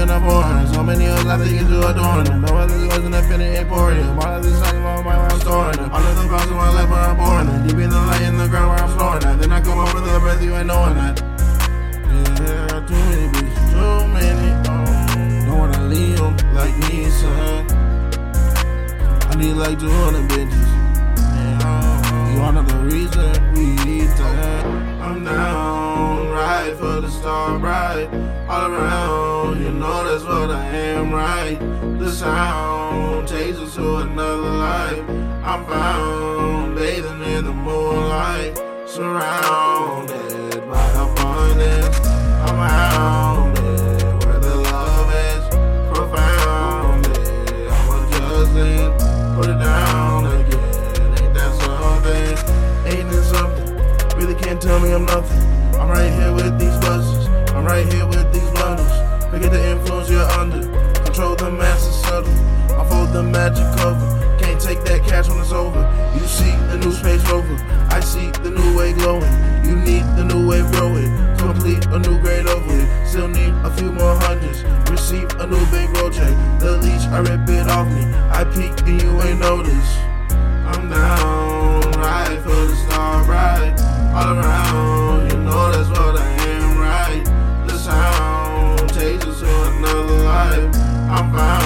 in a porn. So many others I think you. No wasn't a finna emporium. All of on my I'm storing them. All of the bouncing while I left where I'm born. Deep in the light in the ground where I'm. Then I come up breath, you ain't knowing that. Yeah, too many bitches, too many. Don't wanna leave them like me, son. I need like 200 bitches. Yeah, you are the reason we turn. I'm down, for the star bright. All around, you know that's what I am, right? The sound takes us to another life. I'm found, bathing in the moonlight, surrounded by abundance. I'm adjusting, put it down again. Ain't that something? Ain't something? Really can't tell me I'm nothing. I'm right here with these buzzers. I'm right here with these bundles. Forget the influence you're under. Control the masses subtle. Unfold the magic cover. Can't take that cash when it's over. You see the new space rover. I see the new way glowing. You need the new wave growing. Complete a new grade over it. Still need a few more hundreds. Receive a new bankroll check. The leash, I rip it off me. I peek and you ain't noticed. I'm fine.